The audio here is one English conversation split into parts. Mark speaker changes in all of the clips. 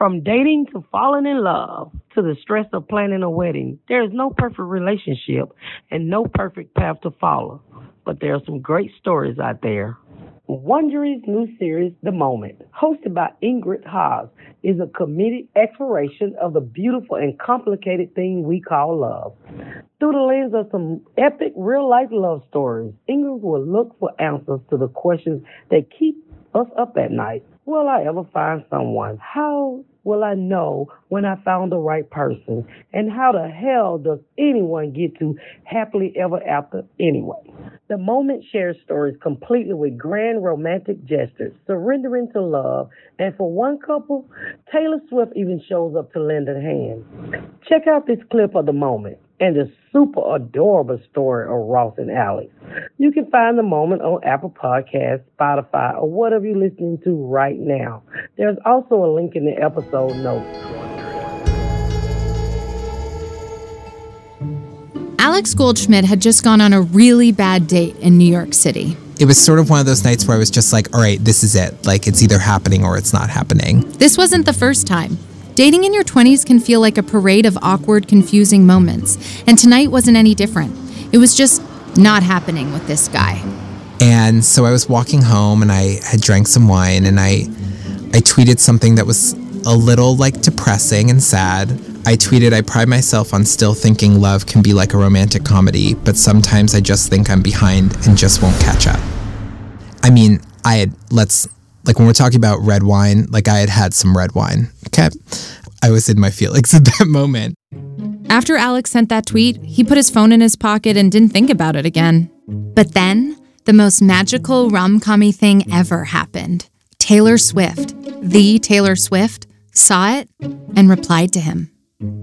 Speaker 1: From dating to falling in love to the stress of planning a wedding, there is no perfect relationship and no perfect path to follow. But there are some great stories out there. Wondery's new series, The Moment, hosted by Ingrid Haas, is a committed exploration of the beautiful and complicated thing we call love. Through the lens of some epic real life love stories, Ingrid will look for answers to the questions that keep us up at night. Will I ever find someone? How will I know when I found the right person? And how the hell does anyone get to happily ever after anyway? The moment shares stories completely with grand romantic gestures, surrendering to love, and for one couple, Taylor Swift even shows up to lend a hand. Check out this clip of the moment and the super adorable story of Ross and Alex. You can find the moment on Apple Podcasts, Spotify, or whatever you're listening to right now. There's also a link in the episode notes.
Speaker 2: Alex Goldschmidt had just gone on a really bad date in New York City.
Speaker 3: It was sort of one of those nights where I was just like, all right, this is it. Like, it's either happening or it's not happening.
Speaker 2: This wasn't the first time. Dating in your 20s can feel like a parade of awkward, confusing moments, and tonight wasn't any different. It was just not happening with this guy.
Speaker 3: And so I was walking home and I had drank some wine and I I tweeted something that was a little like depressing and sad. I tweeted I pride myself on still thinking love can be like a romantic comedy, but sometimes I just think I'm behind and just won't catch up. I mean, I had let's like when we're talking about red wine, like I had had some red wine. Okay. I was in my feelings at that moment.
Speaker 2: After Alex sent that tweet, he put his phone in his pocket and didn't think about it again. But then, the most magical rom commy thing ever happened. Taylor Swift, the Taylor Swift, saw it and replied to him.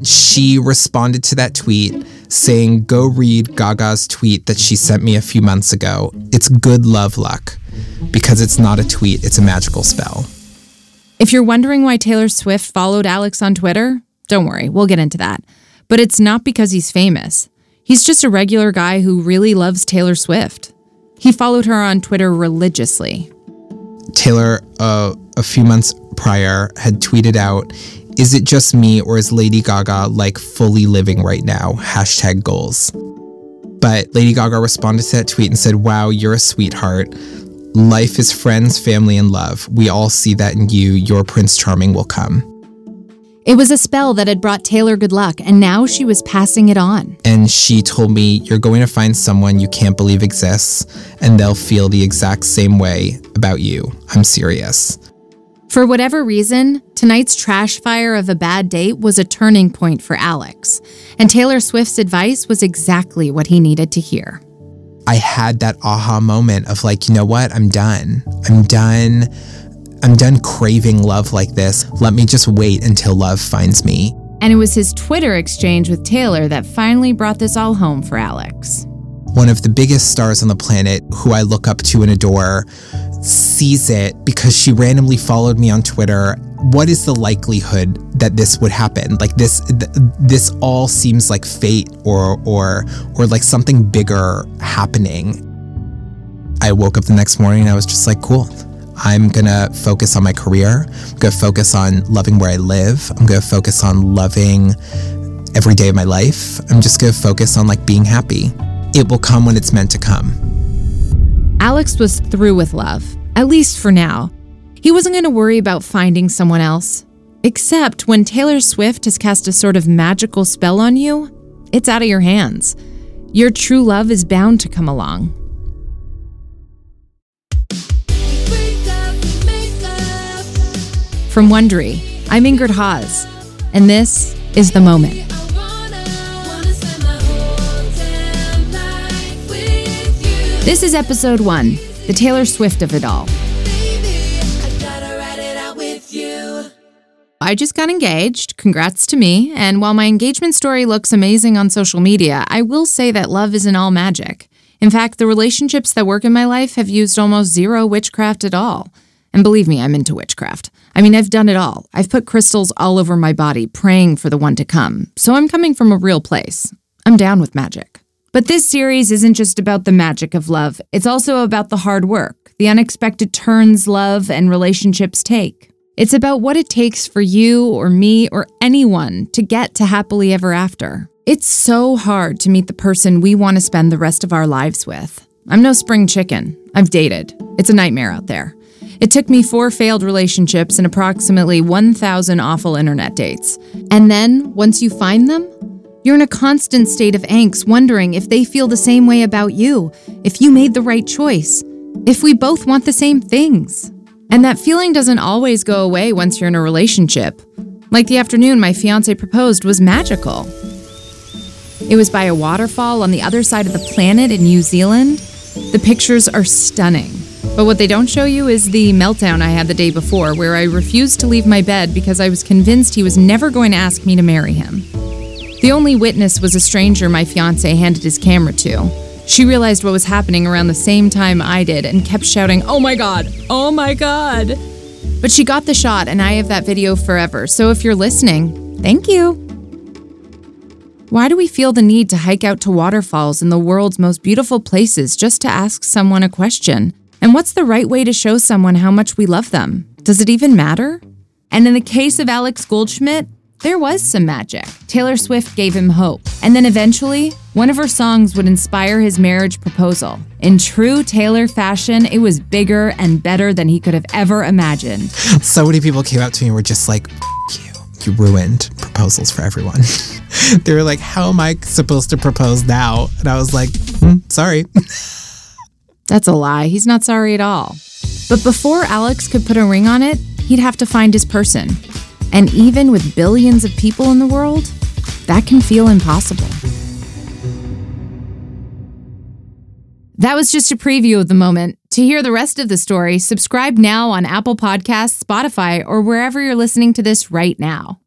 Speaker 3: She responded to that tweet saying, Go read Gaga's tweet that she sent me a few months ago. It's good love luck because it's not a tweet, it's a magical spell.
Speaker 2: If you're wondering why Taylor Swift followed Alex on Twitter, don't worry, we'll get into that. But it's not because he's famous. He's just a regular guy who really loves Taylor Swift. He followed her on Twitter religiously.
Speaker 3: Taylor, uh, a few months prior, had tweeted out, Is it just me or is Lady Gaga like fully living right now? Hashtag goals. But Lady Gaga responded to that tweet and said, Wow, you're a sweetheart. Life is friends, family, and love. We all see that in you. Your Prince Charming will come.
Speaker 2: It was a spell that had brought Taylor good luck, and now she was passing it on.
Speaker 3: And she told me, You're going to find someone you can't believe exists, and they'll feel the exact same way about you. I'm serious.
Speaker 2: For whatever reason, tonight's trash fire of a bad date was a turning point for Alex, and Taylor Swift's advice was exactly what he needed to hear.
Speaker 3: I had that aha moment of like, you know what? I'm done. I'm done. I'm done craving love like this. Let me just wait until love finds me.
Speaker 2: And it was his Twitter exchange with Taylor that finally brought this all home for Alex.
Speaker 3: One of the biggest stars on the planet, who I look up to and adore, sees it because she randomly followed me on Twitter. What is the likelihood that this would happen? Like this th- this all seems like fate or or or like something bigger happening. I woke up the next morning and I was just like, cool. I'm gonna focus on my career. I'm gonna focus on loving where I live. I'm gonna focus on loving every day of my life. I'm just gonna focus on like being happy. It will come when it's meant to come.
Speaker 2: Alex was through with love, at least for now. He wasn't to worry about finding someone else. Except when Taylor Swift has cast a sort of magical spell on you, it's out of your hands. Your true love is bound to come along. From Wondery, I'm Ingrid Haas, and this is The Moment. This is episode one, the Taylor Swift of it all. I just got engaged. Congrats to me. And while my engagement story looks amazing on social media, I will say that love isn't all magic. In fact, the relationships that work in my life have used almost zero witchcraft at all. And believe me, I'm into witchcraft. I mean, I've done it all. I've put crystals all over my body, praying for the one to come. So I'm coming from a real place. I'm down with magic. But this series isn't just about the magic of love, it's also about the hard work, the unexpected turns love and relationships take. It's about what it takes for you or me or anyone to get to happily ever after. It's so hard to meet the person we want to spend the rest of our lives with. I'm no spring chicken. I've dated. It's a nightmare out there. It took me four failed relationships and approximately 1,000 awful internet dates. And then, once you find them, you're in a constant state of angst, wondering if they feel the same way about you, if you made the right choice, if we both want the same things. And that feeling doesn't always go away once you're in a relationship. Like the afternoon my fiance proposed was magical. It was by a waterfall on the other side of the planet in New Zealand. The pictures are stunning. But what they don't show you is the meltdown I had the day before, where I refused to leave my bed because I was convinced he was never going to ask me to marry him. The only witness was a stranger my fiance handed his camera to. She realized what was happening around the same time I did and kept shouting, Oh my god, oh my god. But she got the shot, and I have that video forever. So if you're listening, thank you. Why do we feel the need to hike out to waterfalls in the world's most beautiful places just to ask someone a question? And what's the right way to show someone how much we love them? Does it even matter? And in the case of Alex Goldschmidt, there was some magic. Taylor Swift gave him hope. And then eventually, one of her songs would inspire his marriage proposal. In true Taylor fashion, it was bigger and better than he could have ever imagined.
Speaker 3: So many people came up to me and were just like, you, you ruined proposals for everyone. they were like, how am I supposed to propose now? And I was like, hmm, sorry.
Speaker 2: That's a lie. He's not sorry at all. But before Alex could put a ring on it, he'd have to find his person. And even with billions of people in the world, that can feel impossible. That was just a preview of the moment. To hear the rest of the story, subscribe now on Apple Podcasts, Spotify, or wherever you're listening to this right now.